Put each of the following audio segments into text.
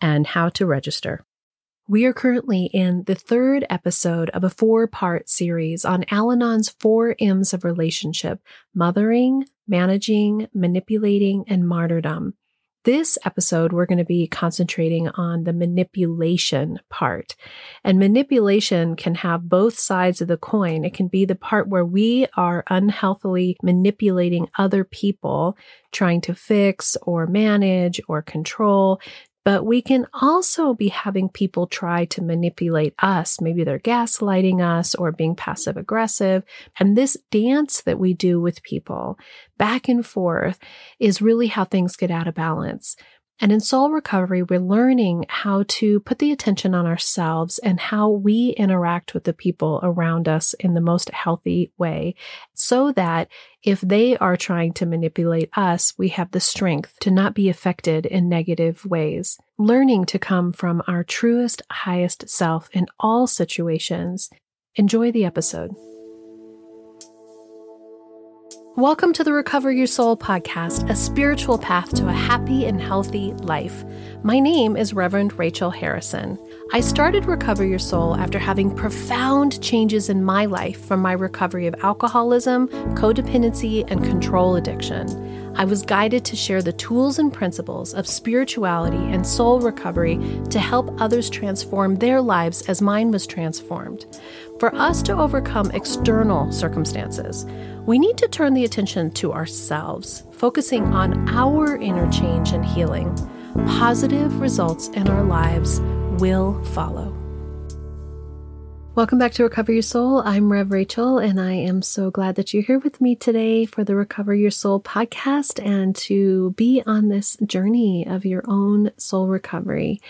and how to register. We are currently in the third episode of a four part series on Al Anon's four M's of relationship mothering, managing, manipulating, and martyrdom. This episode, we're going to be concentrating on the manipulation part. And manipulation can have both sides of the coin. It can be the part where we are unhealthily manipulating other people, trying to fix or manage or control but we can also be having people try to manipulate us. Maybe they're gaslighting us or being passive aggressive. And this dance that we do with people back and forth is really how things get out of balance. And in soul recovery, we're learning how to put the attention on ourselves and how we interact with the people around us in the most healthy way so that if they are trying to manipulate us, we have the strength to not be affected in negative ways. Learning to come from our truest, highest self in all situations. Enjoy the episode. Welcome to the Recover Your Soul podcast, a spiritual path to a happy and healthy life. My name is Reverend Rachel Harrison. I started Recover Your Soul after having profound changes in my life from my recovery of alcoholism, codependency, and control addiction. I was guided to share the tools and principles of spirituality and soul recovery to help others transform their lives as mine was transformed. For us to overcome external circumstances, we need to turn the attention to ourselves, focusing on our inner change and healing. Positive results in our lives will follow. Welcome back to Recover Your Soul. I'm Rev Rachel, and I am so glad that you're here with me today for the Recover Your Soul podcast and to be on this journey of your own soul recovery.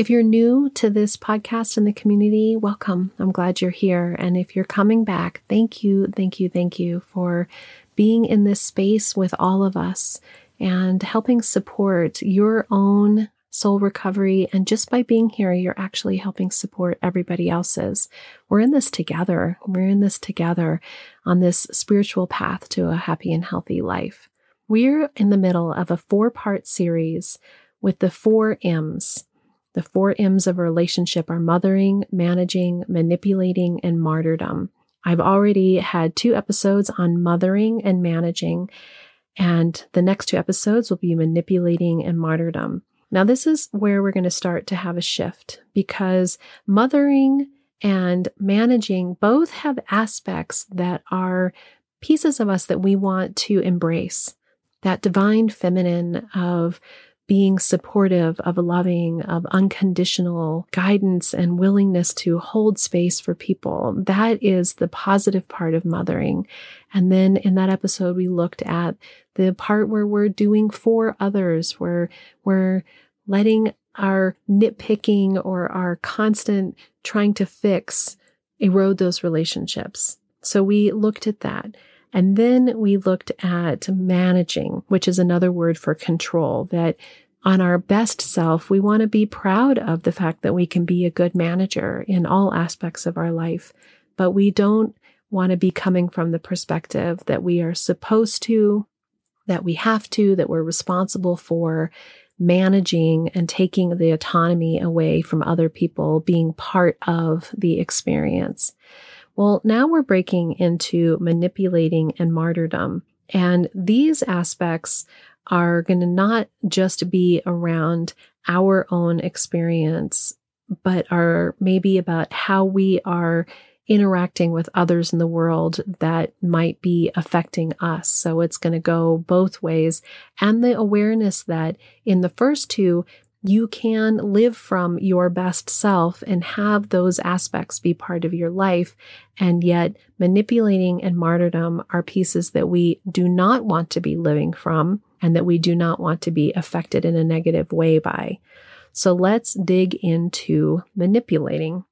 If you're new to this podcast and the community, welcome. I'm glad you're here. And if you're coming back, thank you, thank you, thank you for being in this space with all of us and helping support your own soul recovery. And just by being here, you're actually helping support everybody else's. We're in this together. We're in this together on this spiritual path to a happy and healthy life. We're in the middle of a four part series with the four M's the four M's of a relationship are mothering, managing, manipulating, and martyrdom. I've already had two episodes on mothering and managing, and the next two episodes will be manipulating and martyrdom. Now, this is where we're going to start to have a shift because mothering and managing both have aspects that are pieces of us that we want to embrace. That divine feminine of being supportive, of loving, of unconditional guidance and willingness to hold space for people. That is the positive part of mothering. And then in that episode, we looked at the part where we're doing for others, where we're letting our nitpicking or our constant trying to fix erode those relationships. So we looked at that. And then we looked at managing, which is another word for control, that on our best self, we want to be proud of the fact that we can be a good manager in all aspects of our life, but we don't want to be coming from the perspective that we are supposed to, that we have to, that we're responsible for managing and taking the autonomy away from other people being part of the experience. Well, now we're breaking into manipulating and martyrdom. And these aspects are going to not just be around our own experience, but are maybe about how we are interacting with others in the world that might be affecting us. So it's going to go both ways. And the awareness that in the first two, you can live from your best self and have those aspects be part of your life. And yet, manipulating and martyrdom are pieces that we do not want to be living from and that we do not want to be affected in a negative way by. So let's dig into manipulating.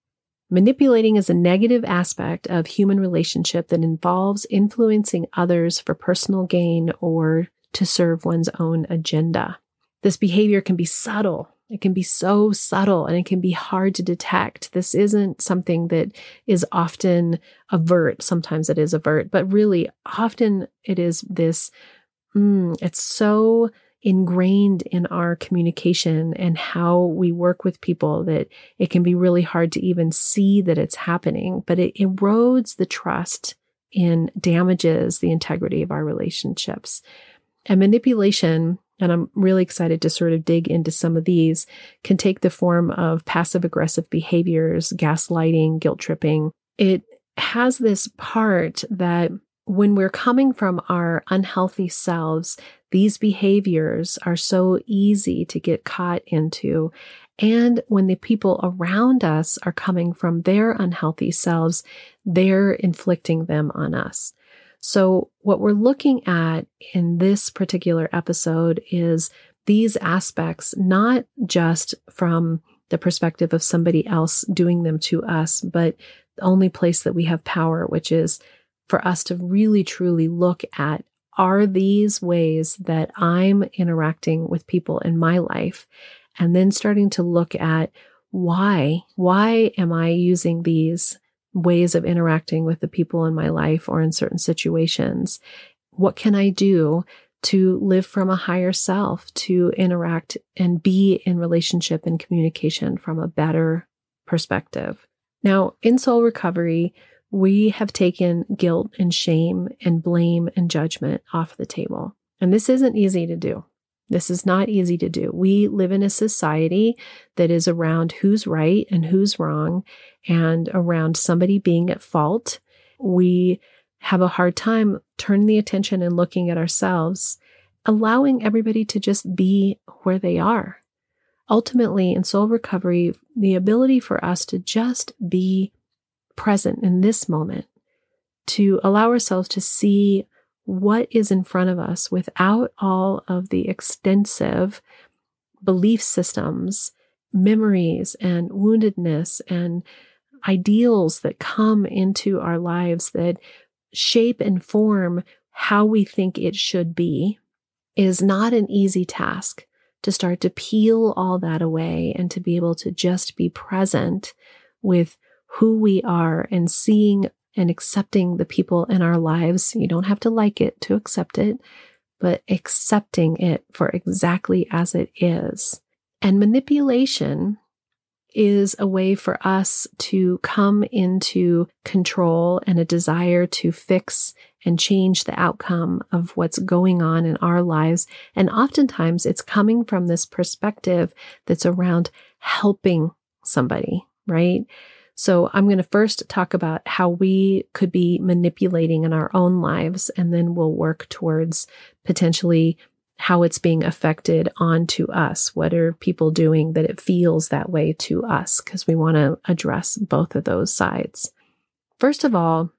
Manipulating is a negative aspect of human relationship that involves influencing others for personal gain or to serve one's own agenda. This behavior can be subtle. It can be so subtle and it can be hard to detect. This isn't something that is often avert. Sometimes it is avert, but really often it is this, mm, it's so ingrained in our communication and how we work with people that it can be really hard to even see that it's happening, but it erodes the trust and damages the integrity of our relationships. And manipulation, and I'm really excited to sort of dig into some of these, can take the form of passive aggressive behaviors, gaslighting, guilt tripping. It has this part that when we're coming from our unhealthy selves, these behaviors are so easy to get caught into. And when the people around us are coming from their unhealthy selves, they're inflicting them on us. So, what we're looking at in this particular episode is these aspects, not just from the perspective of somebody else doing them to us, but the only place that we have power, which is for us to really truly look at are these ways that I'm interacting with people in my life? And then starting to look at why, why am I using these ways of interacting with the people in my life or in certain situations? What can I do to live from a higher self, to interact and be in relationship and communication from a better perspective? Now, in soul recovery, we have taken guilt and shame and blame and judgment off the table. And this isn't easy to do. This is not easy to do. We live in a society that is around who's right and who's wrong and around somebody being at fault. We have a hard time turning the attention and looking at ourselves, allowing everybody to just be where they are. Ultimately, in soul recovery, the ability for us to just be present in this moment, to allow ourselves to see what is in front of us without all of the extensive belief systems, memories, and woundedness and ideals that come into our lives that shape and form how we think it should be is not an easy task to start to peel all that away and to be able to just be present with who we are and seeing and accepting the people in our lives. You don't have to like it to accept it, but accepting it for exactly as it is. And manipulation is a way for us to come into control and a desire to fix and change the outcome of what's going on in our lives. And oftentimes it's coming from this perspective that's around helping somebody, right? So I'm going to first talk about how we could be manipulating in our own lives, and then we'll work towards potentially how it's being affected onto us. What are people doing that it feels that way to us? Because we want to address both of those sides. First of all,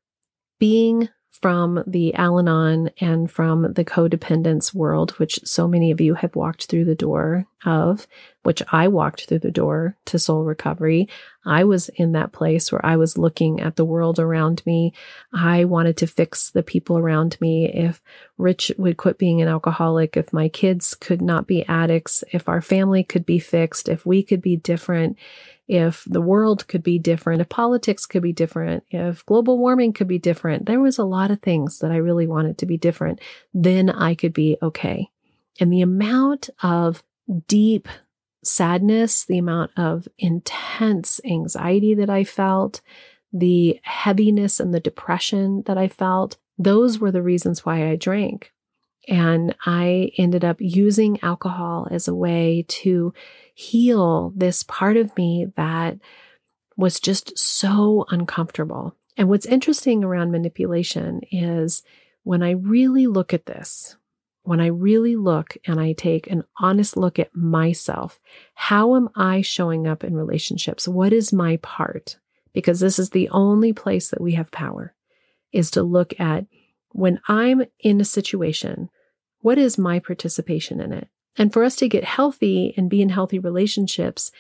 being from the Al Anon and from the codependence world, which so many of you have walked through the door of, which I walked through the door to soul recovery. I was in that place where I was looking at the world around me. I wanted to fix the people around me. If Rich would quit being an alcoholic, if my kids could not be addicts, if our family could be fixed, if we could be different, if the world could be different, if politics could be different, if global warming could be different. There was a lot of things that I really wanted to be different. Then I could be okay. And the amount of deep sadness, the amount of intense anxiety that I felt, the heaviness and the depression that I felt, those were the reasons why I drank. And I ended up using alcohol as a way to heal this part of me that was just so uncomfortable. And what's interesting around manipulation is when I really look at this, when I really look and I take an honest look at myself, how am I showing up in relationships? What is my part? Because this is the only place that we have power is to look at when I'm in a situation, what is my participation in it? And for us to get healthy and be in healthy relationships,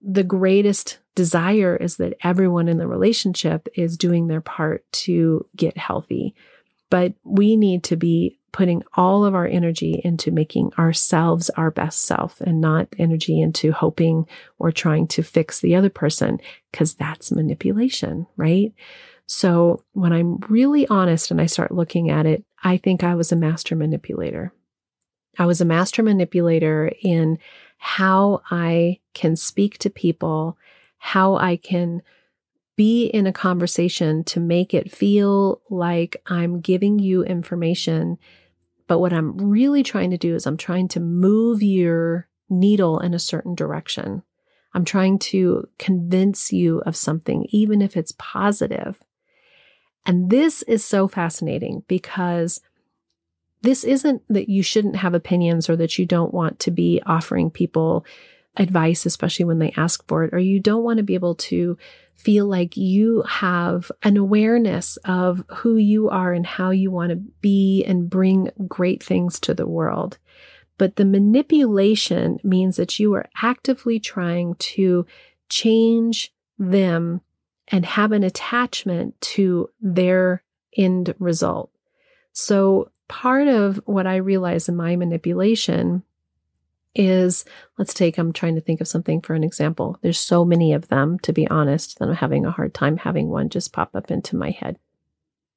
the greatest desire is that everyone in the relationship is doing their part to get healthy. But we need to be putting all of our energy into making ourselves our best self and not energy into hoping or trying to fix the other person because that's manipulation, right? So when I'm really honest and I start looking at it, I think I was a master manipulator. I was a master manipulator in how I can speak to people, how I can be in a conversation to make it feel like I'm giving you information. But what I'm really trying to do is I'm trying to move your needle in a certain direction. I'm trying to convince you of something, even if it's positive. And this is so fascinating because this isn't that you shouldn't have opinions or that you don't want to be offering people advice, especially when they ask for it, or you don't want to be able to feel like you have an awareness of who you are and how you want to be and bring great things to the world. But the manipulation means that you are actively trying to change them and have an attachment to their end result. So part of what I realize in my manipulation is let's take I'm trying to think of something for an example. There's so many of them to be honest that I'm having a hard time having one just pop up into my head.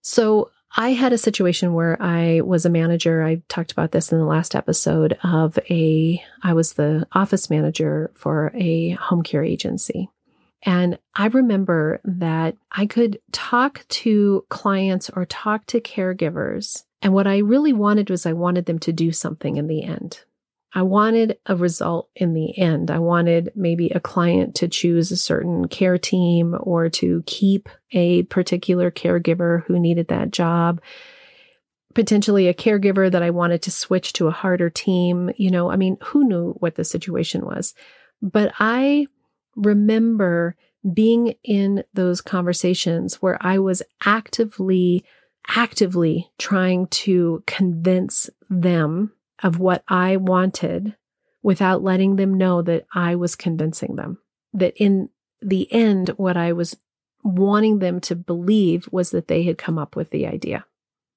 So I had a situation where I was a manager. I talked about this in the last episode of a I was the office manager for a home care agency. And I remember that I could talk to clients or talk to caregivers. And what I really wanted was I wanted them to do something in the end. I wanted a result in the end. I wanted maybe a client to choose a certain care team or to keep a particular caregiver who needed that job. Potentially a caregiver that I wanted to switch to a harder team. You know, I mean, who knew what the situation was? But I remember being in those conversations where I was actively, actively trying to convince them of what I wanted without letting them know that I was convincing them. That in the end, what I was wanting them to believe was that they had come up with the idea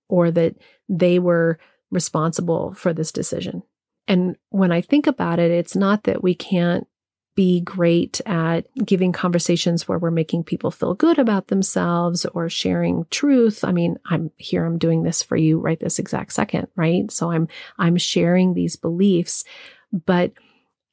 or that they were responsible for this decision. And when I think about it, it's not that we can't be great at giving conversations where we're making people feel good about themselves or sharing truth. I mean, I'm here, I'm doing this for you right this exact second, right? So I'm, I'm sharing these beliefs, but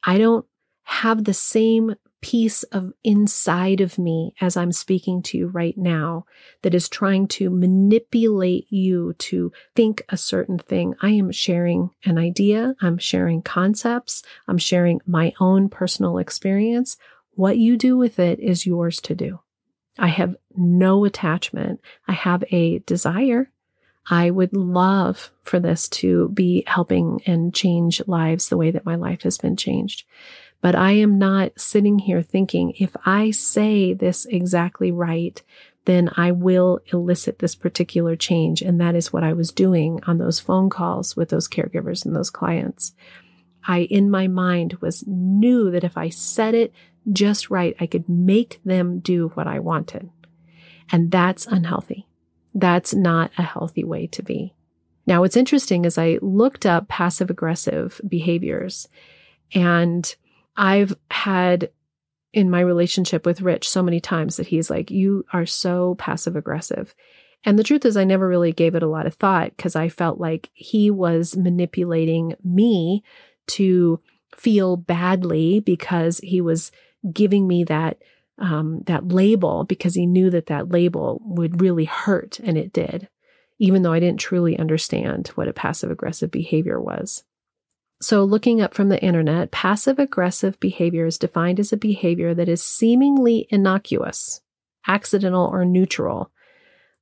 I don't have the same piece of inside of me as I'm speaking to you right now that is trying to manipulate you to think a certain thing. I am sharing an idea. I'm sharing concepts. I'm sharing my own personal experience. What you do with it is yours to do. I have no attachment. I have a desire. I would love for this to be helping and change lives the way that my life has been changed. But I am not sitting here thinking if I say this exactly right, then I will elicit this particular change. And that is what I was doing on those phone calls with those caregivers and those clients. I, in my mind, was knew that if I said it just right, I could make them do what I wanted. And that's unhealthy. That's not a healthy way to be. Now, what's interesting is I looked up passive aggressive behaviors and I've had in my relationship with Rich so many times that he's like, You are so passive aggressive. And the truth is, I never really gave it a lot of thought because I felt like he was manipulating me to feel badly because he was giving me that um, that label because he knew that that label would really hurt, and it did, even though I didn't truly understand what a passive aggressive behavior was. So, looking up from the internet, passive aggressive behavior is defined as a behavior that is seemingly innocuous, accidental, or neutral,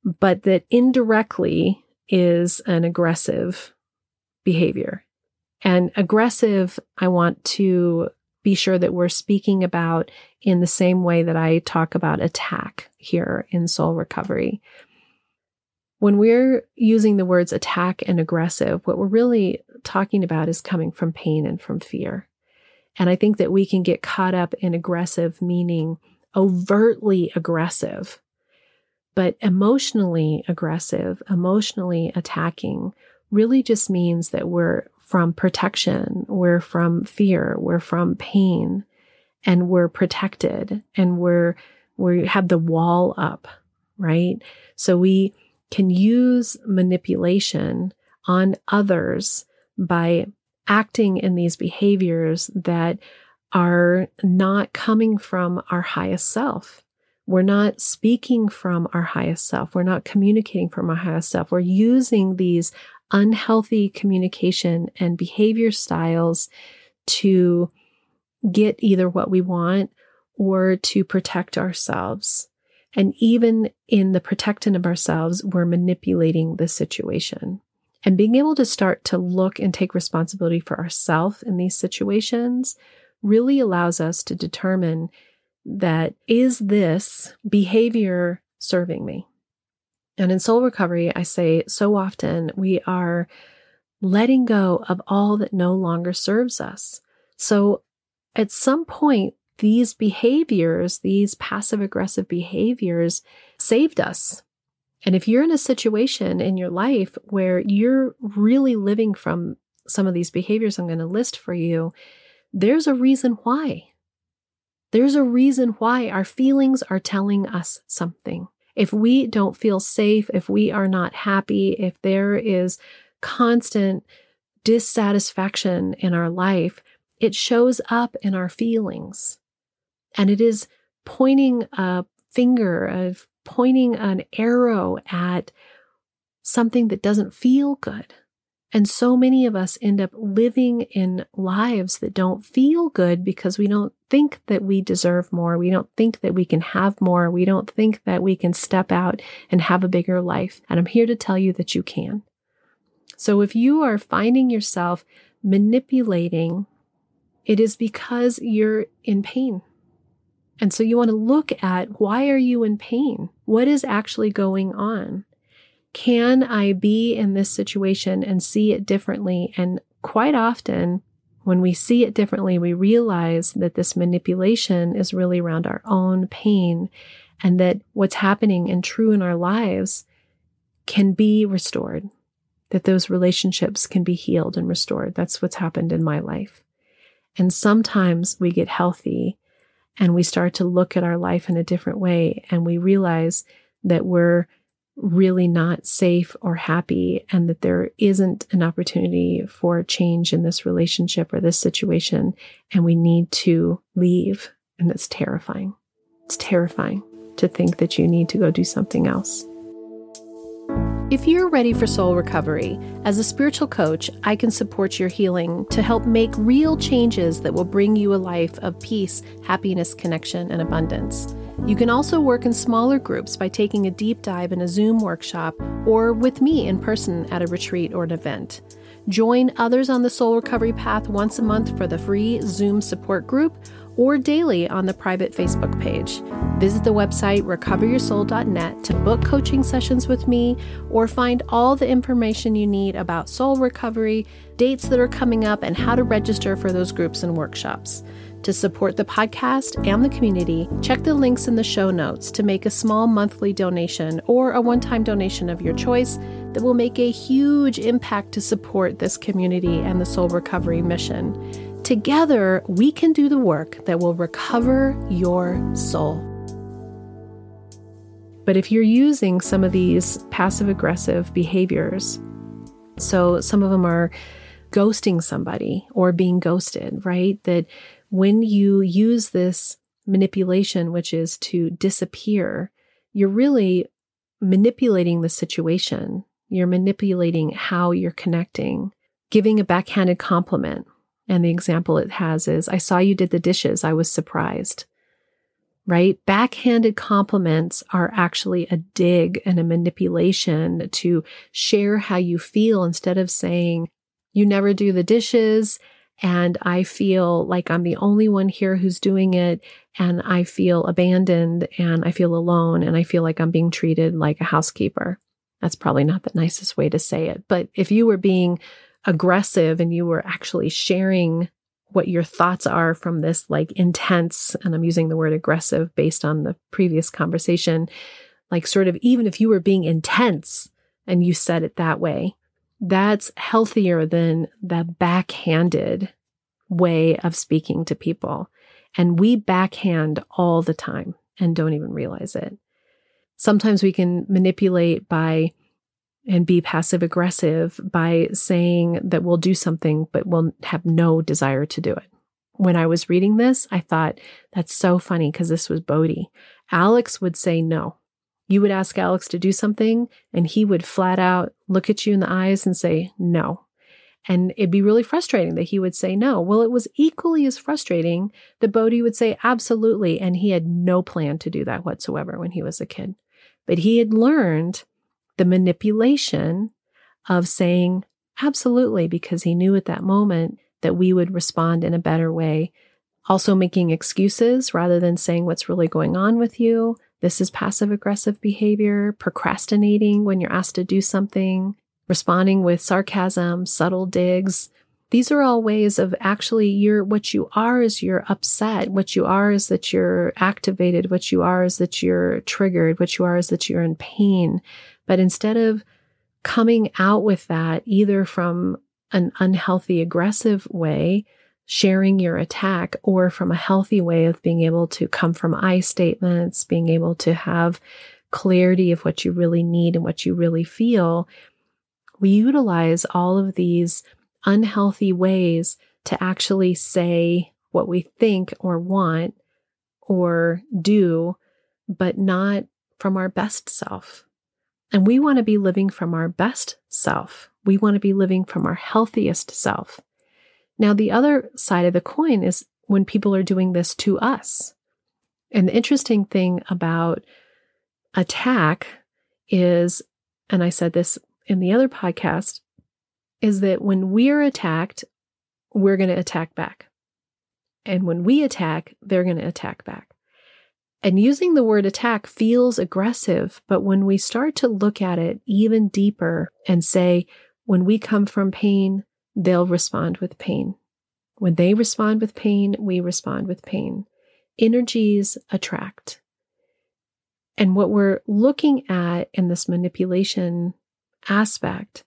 but that indirectly is an aggressive behavior. And aggressive, I want to be sure that we're speaking about in the same way that I talk about attack here in soul recovery. When we're using the words attack and aggressive, what we're really talking about is coming from pain and from fear. And I think that we can get caught up in aggressive, meaning overtly aggressive, but emotionally aggressive, emotionally attacking really just means that we're from protection, we're from fear, we're from pain, and we're protected and we're we have the wall up, right? So we can use manipulation on others by acting in these behaviors that are not coming from our highest self. We're not speaking from our highest self. We're not communicating from our highest self. We're using these unhealthy communication and behavior styles to get either what we want or to protect ourselves. And even in the protecting of ourselves, we're manipulating the situation. And being able to start to look and take responsibility for ourselves in these situations really allows us to determine that is this behavior serving me? And in soul recovery, I say so often we are letting go of all that no longer serves us. So at some point, these behaviors, these passive aggressive behaviors saved us. And if you're in a situation in your life where you're really living from some of these behaviors I'm going to list for you, there's a reason why. There's a reason why our feelings are telling us something. If we don't feel safe, if we are not happy, if there is constant dissatisfaction in our life, it shows up in our feelings. And it is pointing a finger of pointing an arrow at something that doesn't feel good. And so many of us end up living in lives that don't feel good because we don't think that we deserve more. We don't think that we can have more. We don't think that we can step out and have a bigger life. And I'm here to tell you that you can. So if you are finding yourself manipulating, it is because you're in pain. And so you want to look at why are you in pain? What is actually going on? Can I be in this situation and see it differently? And quite often, when we see it differently, we realize that this manipulation is really around our own pain and that what's happening and true in our lives can be restored, that those relationships can be healed and restored. That's what's happened in my life. And sometimes we get healthy and we start to look at our life in a different way and we realize that we're really not safe or happy and that there isn't an opportunity for change in this relationship or this situation and we need to leave. And it's terrifying. It's terrifying to think that you need to go do something else if you're ready for soul recovery, as a spiritual coach, I can support your healing to help make real changes that will bring you a life of peace, happiness, connection, and abundance. You can also work in smaller groups by taking a deep dive in a Zoom workshop or with me in person at a retreat or an event. Join others on the soul recovery path once a month for the free Zoom support group or daily on the private Facebook page. Visit the website recoveryoursoul.net to book coaching sessions with me or find all the information you need about soul recovery, dates that are coming up, and how to register for those groups and workshops. To support the podcast and the community, check the links in the show notes to make a small monthly donation or a one time donation of your choice that will make a huge impact to support this community and the soul recovery mission. Together, we can do the work that will recover your soul. But if you're using some of these passive aggressive behaviors, so some of them are ghosting somebody or being ghosted, right? That when you use this manipulation, which is to disappear, you're really manipulating the situation. You're manipulating how you're connecting, giving a backhanded compliment. And the example it has is I saw you did the dishes. I was surprised. right? Backhanded compliments are actually a dig and a manipulation to share how you feel instead of saying, you never do the dishes. And I feel like I'm the only one here who's doing it. And I feel abandoned and I feel alone and I feel like I'm being treated like a housekeeper. That's probably not the nicest way to say it. But if you were being aggressive and you were actually sharing what your thoughts are from this like intense, and I'm using the word aggressive based on the previous conversation, like sort of even if you were being intense and you said it that way, that's healthier than the backhanded way of speaking to people. And we backhand all the time and don't even realize it. Sometimes we can manipulate by and be passive aggressive by saying that we'll do something, but we'll have no desire to do it. When I was reading this, I thought that's so funny because this was Bodhi. Alex would say no. You would ask Alex to do something, and he would flat out look at you in the eyes and say no. And it'd be really frustrating that he would say no. Well, it was equally as frustrating that Bodhi would say absolutely. And he had no plan to do that whatsoever when he was a kid. But he had learned the manipulation of saying absolutely because he knew at that moment that we would respond in a better way. Also, making excuses rather than saying what's really going on with you. This is passive aggressive behavior, procrastinating when you're asked to do something, responding with sarcasm, subtle digs. These are all ways of actually you're what you are is you're upset. What you are is that you're activated. What you are is that you're triggered. What you are is that you're in pain. But instead of coming out with that either from an unhealthy, aggressive way, sharing your attack, or from a healthy way of being able to come from I statements, being able to have clarity of what you really need and what you really feel, we utilize all of these unhealthy ways to actually say what we think or want or do, but not from our best self. And we want to be living from our best self. We want to be living from our healthiest self. Now, the other side of the coin is when people are doing this to us. And the interesting thing about attack is, and I said this in the other podcast, is that when we're attacked, we're going to attack back. And when we attack, they're going to attack back. And using the word attack feels aggressive, but when we start to look at it even deeper and say, when we come from pain, they'll respond with pain. When they respond with pain, we respond with pain. Energies attract. And what we're looking at in this manipulation aspect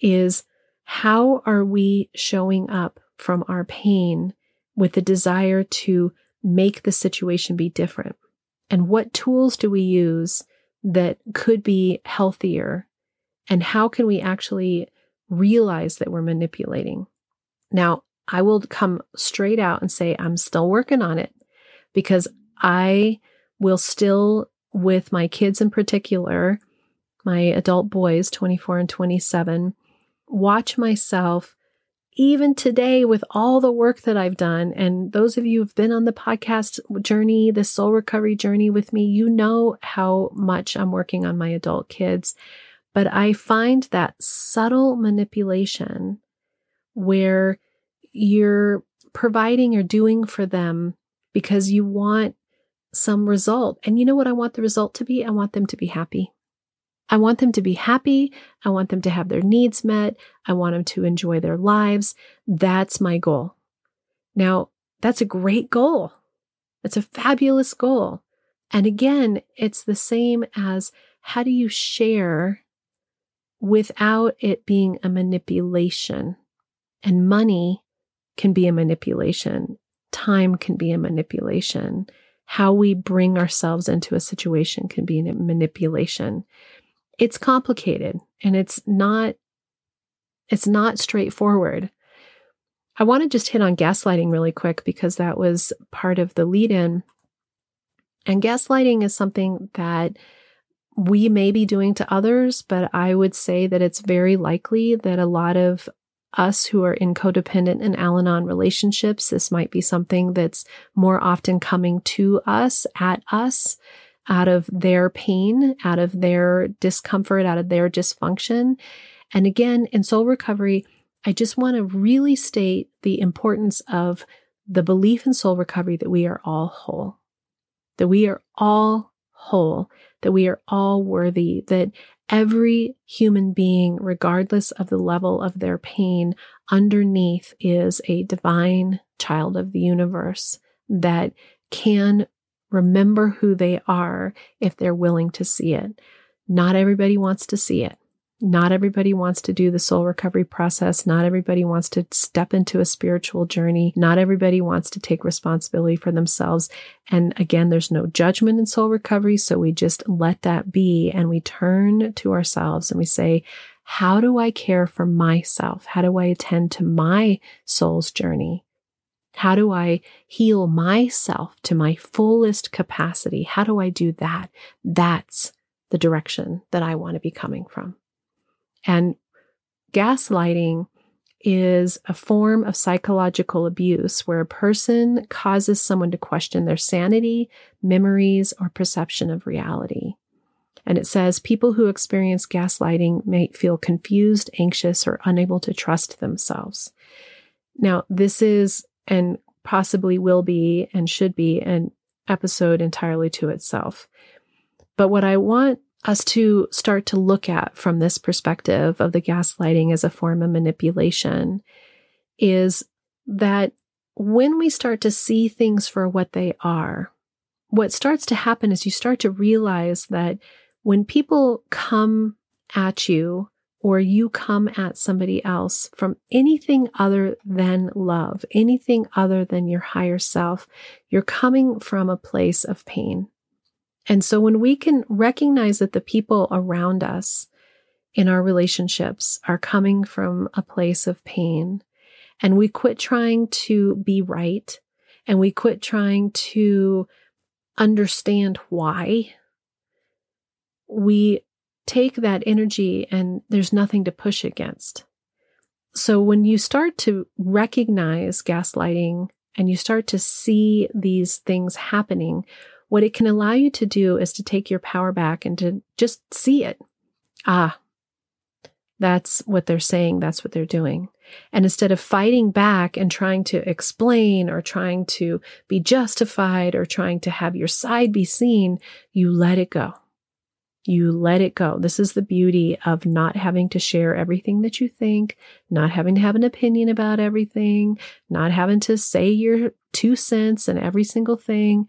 is how are we showing up from our pain with the desire to make the situation be different? And what tools do we use that could be healthier? And how can we actually realize that we're manipulating? Now, I will come straight out and say, I'm still working on it because I will still, with my kids in particular, my adult boys, 24 and 27, watch myself even today with all the work that I've done, and those of you who've been on the podcast journey, the soul recovery journey with me, you know how much I'm working on my adult kids. But I find that subtle manipulation where you're providing or doing for them because you want some result. And you know what I want the result to be? I want them to be happy. I want them to be happy. I want them to have their needs met. I want them to enjoy their lives. That's my goal. Now, that's a great goal. It's a fabulous goal. And again, it's the same as how do you share without it being a manipulation? And money can be a manipulation. Time can be a manipulation. How we bring ourselves into a situation can be a manipulation it's complicated and it's not it's not straightforward. I want to just hit on gaslighting really quick because that was part of the lead in. And gaslighting is something that we may be doing to others, but I would say that it's very likely that a lot of us who are in codependent and Al Anon relationships, this might be something that's more often coming to us, at us, out of their pain, out of their discomfort, out of their dysfunction. And again, in soul recovery, I just want to really state the importance of the belief in soul recovery that we are all whole, that we are all whole, that we are all worthy, that every human being, regardless of the level of their pain, underneath is a divine child of the universe that can remember who they are if they're willing to see it. Not everybody wants to see it. Not everybody wants to do the soul recovery process. Not everybody wants to step into a spiritual journey. Not everybody wants to take responsibility for themselves. And again, there's no judgment in soul recovery. So we just let that be and we turn to ourselves and we say, how do I care for myself? How do I attend to my soul's journey? How do I heal myself to my fullest capacity? How do I do that? That's the direction that I want to be coming from. And gaslighting is a form of psychological abuse where a person causes someone to question their sanity, memories, or perception of reality. And it says people who experience gaslighting may feel confused, anxious, or unable to trust themselves. Now, this is and possibly will be and should be an episode entirely to itself. But what I want us to start to look at from this perspective of the gaslighting as a form of manipulation is that when we start to see things for what they are, what starts to happen is you start to realize that when people come at you or you come at somebody else from anything other than love, anything other than your higher self, you're coming from a place of pain. And so when we can recognize that the people around us in our relationships are coming from a place of pain, and we quit trying to be right, and we quit trying to understand why, we take that energy and there's nothing to push against. So when you start to recognize gaslighting and you start to see these things happening, what it can allow you to do is to take your power back and to just see it. Ah, that's what they're saying. That's what they're doing. And instead of fighting back and trying to explain or trying to be justified or trying to have your side be seen, you let it go. You let it go. This is the beauty of not having to share everything that you think, not having to have an opinion about everything, not having to say your two cents and every single thing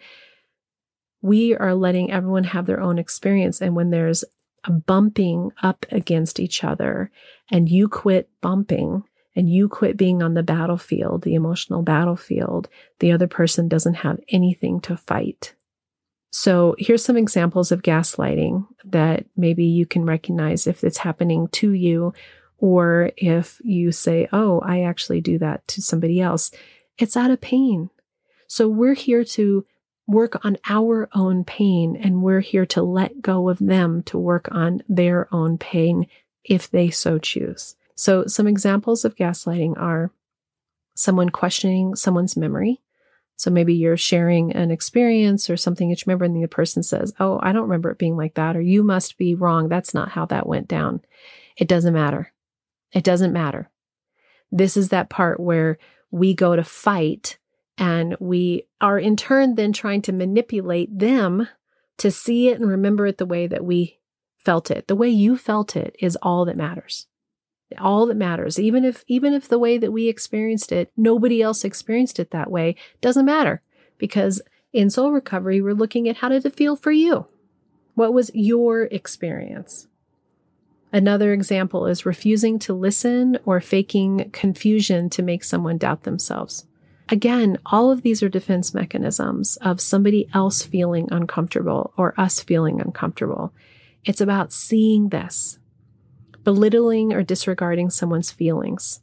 we are letting everyone have their own experience. And when there's a bumping up against each other and you quit bumping and you quit being on the battlefield, the emotional battlefield, the other person doesn't have anything to fight. So here's some examples of gaslighting that maybe you can recognize if it's happening to you or if you say, Oh, I actually do that to somebody else. It's out of pain. So we're here to work on our own pain and we're here to let go of them to work on their own pain if they so choose. So some examples of gaslighting are someone questioning someone's memory. So maybe you're sharing an experience or something that you remember and the person says, Oh, I don't remember it being like that. Or you must be wrong. That's not how that went down. It doesn't matter. It doesn't matter. This is that part where we go to fight and we are in turn then trying to manipulate them to see it and remember it the way that we felt it. The way you felt it is all that matters. All that matters. Even if even if the way that we experienced it, nobody else experienced it that way, doesn't matter. Because in soul recovery, we're looking at how did it feel for you? What was your experience? Another example is refusing to listen or faking confusion to make someone doubt themselves. Again, all of these are defense mechanisms of somebody else feeling uncomfortable or us feeling uncomfortable. It's about seeing this, belittling or disregarding someone's feelings.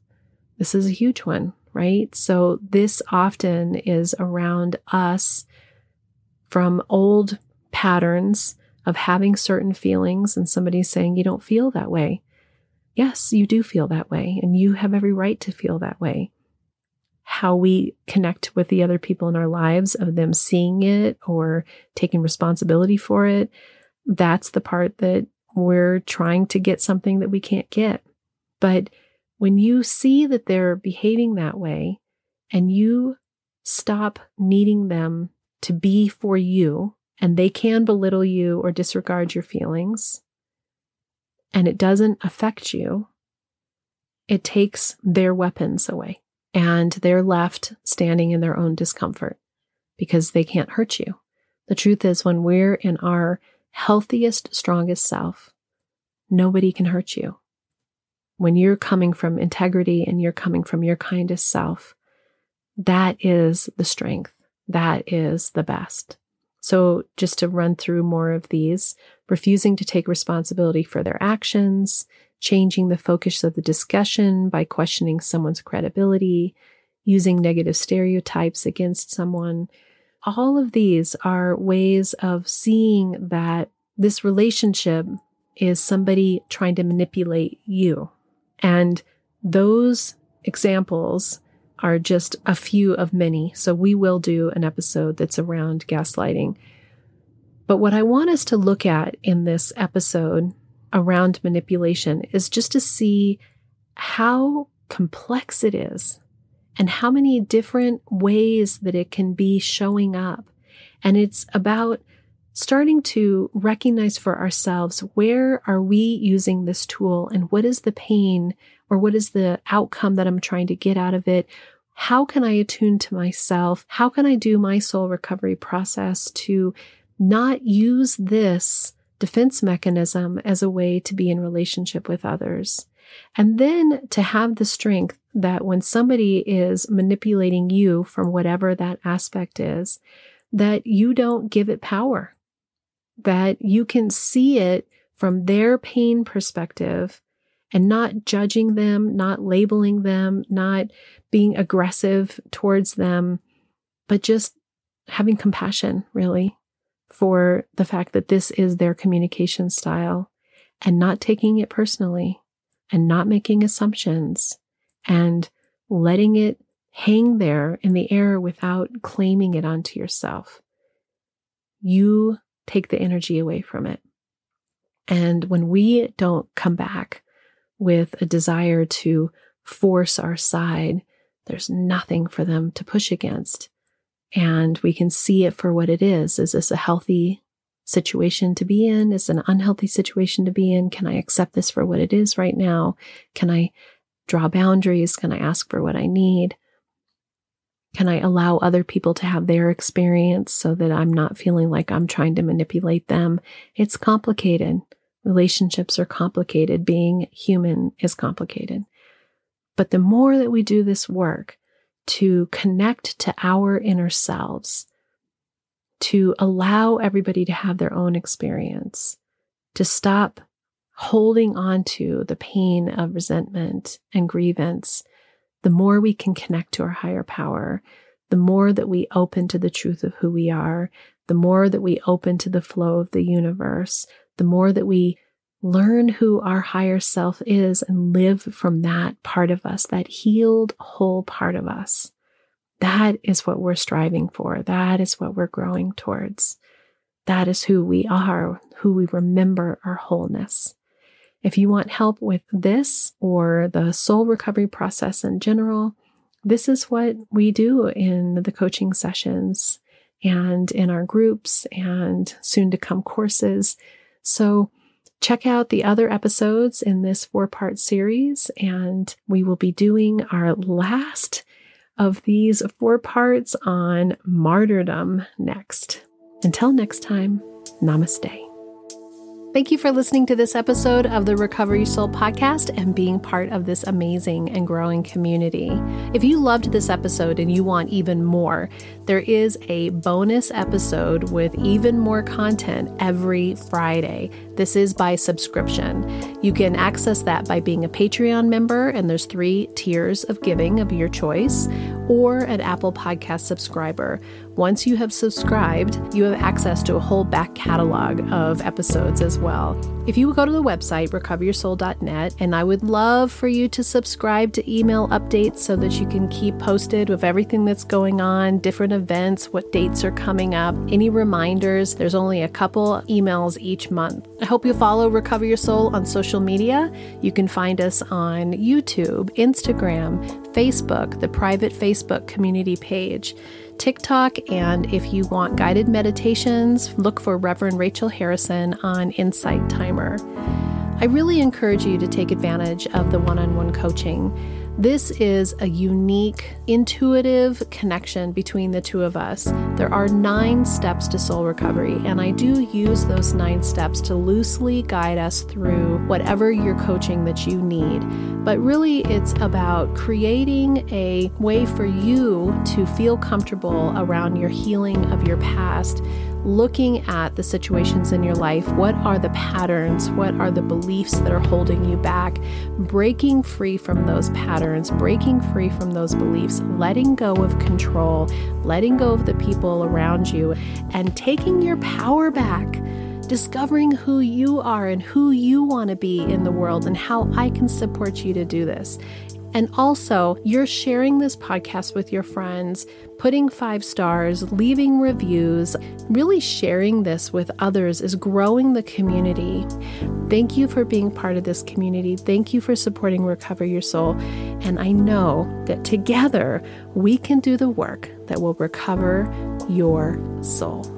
This is a huge one, right? So, this often is around us from old patterns of having certain feelings and somebody saying, You don't feel that way. yes, you do feel that way, and you have every right to feel that way. How we connect with the other people in our lives, of them seeing it or taking responsibility for it, that's the part that we're trying to get something that we can't get. But when you see that they're behaving that way and you stop needing them to be for you, and they can belittle you or disregard your feelings, and it doesn't affect you, it takes their weapons away and they're left standing in their own discomfort because they can't hurt you. The truth is, when we're in our healthiest, strongest self, nobody can hurt you. When you're coming from integrity and you're coming from your kindest self, that is the strength. That is the best. So, just to run through more of these refusing to take responsibility for their actions, changing the focus of the discussion by questioning someone's credibility, using negative stereotypes against someone. All of these are ways of seeing that this relationship is somebody trying to manipulate you. And those examples are just a few of many. So we will do an episode that's around gaslighting. But what I want us to look at in this episode around manipulation is just to see how complex it is and how many different ways that it can be showing up. And it's about starting to recognize for ourselves where are we using this tool and what is the pain or what is the outcome that I'm trying to get out of it? How can I attune to myself? How can I do my soul recovery process to not use this defense mechanism as a way to be in relationship with others? And then to have the strength that when somebody is manipulating you from whatever that aspect is, that you don't give it power, that you can see it from their pain perspective and not judging them, not labeling them, not being aggressive towards them, but just having compassion, really, for the fact that this is their communication style and not taking it personally and not making assumptions and letting it hang there in the air without claiming it onto yourself. You take the energy away from it. And when we don't come back with a desire to force our side, there's nothing for them to push against. And we can see it for what it is. Is this a healthy situation to be in? Is an unhealthy situation to be in? Can I accept this for what it is right now? Can I draw boundaries? Can I ask for what I need? Can I allow other people to have their experience so that I'm not feeling like I'm trying to manipulate them? It's complicated. Relationships are complicated. Being human is complicated. But the more that we do this work to connect to our inner selves, to allow everybody to have their own experience, to stop holding on to the pain of resentment and grievance, the more we can connect to our higher power, the more that we open to the truth of who we are, the more that we open to the flow of the universe, the more that we learn who our higher self is and live from that part of us, that healed, whole part of us. That is what we're striving for. That is what we're growing towards. That is who we are, who we remember our wholeness. If you want help with this or the soul recovery process in general, this is what we do in the coaching sessions and in our groups and soon to come courses. So check out the other episodes in this four part series, and we will be doing our last of these four parts on martyrdom next. Until next time, namaste. Thank you for listening to this episode of the Recover Your Soul podcast and being part of this amazing and growing community. If you loved this episode and you want even more, there is a bonus episode with even more content every Friday. This is by subscription. You can access that by being a Patreon member, and there's three tiers of giving of your choice or an Apple Podcast subscriber. Once you have subscribed, you have access to a whole back catalog of episodes as well. If you go to the website, recoveryoursoul.net, and I would love for you to subscribe to email updates so that you can keep posted with everything that's going on, different events, what dates are coming up, any reminders. There's only a couple emails each month. I hope you follow Recover Your Soul on social media. You can find us on YouTube, Instagram, Facebook, the private Facebook community page. TikTok, and if you want guided meditations, look for Reverend Rachel Harrison on Insight Timer. I really encourage you to take advantage of the one on one coaching. This is a unique, intuitive connection between the two of us. There are nine steps to soul recovery, and I do use those nine steps to loosely guide us through whatever your coaching that you need. But really, it's about creating a way for you to feel comfortable around your healing of your past looking at the situations in your life. What are the patterns? What are the beliefs that are holding you back? Breaking free from those patterns, breaking free from those beliefs, letting go of control, letting go of the people around you, and taking your power back discovering who you are and who you want to be in the world and how I can support you to do this. And also, you're sharing this podcast with your friends, putting five stars, leaving reviews, really sharing this with others is growing the community. Thank you for being part of this community. Thank you for supporting Recover Your Soul. And I know that together we can do the work that will recover your soul.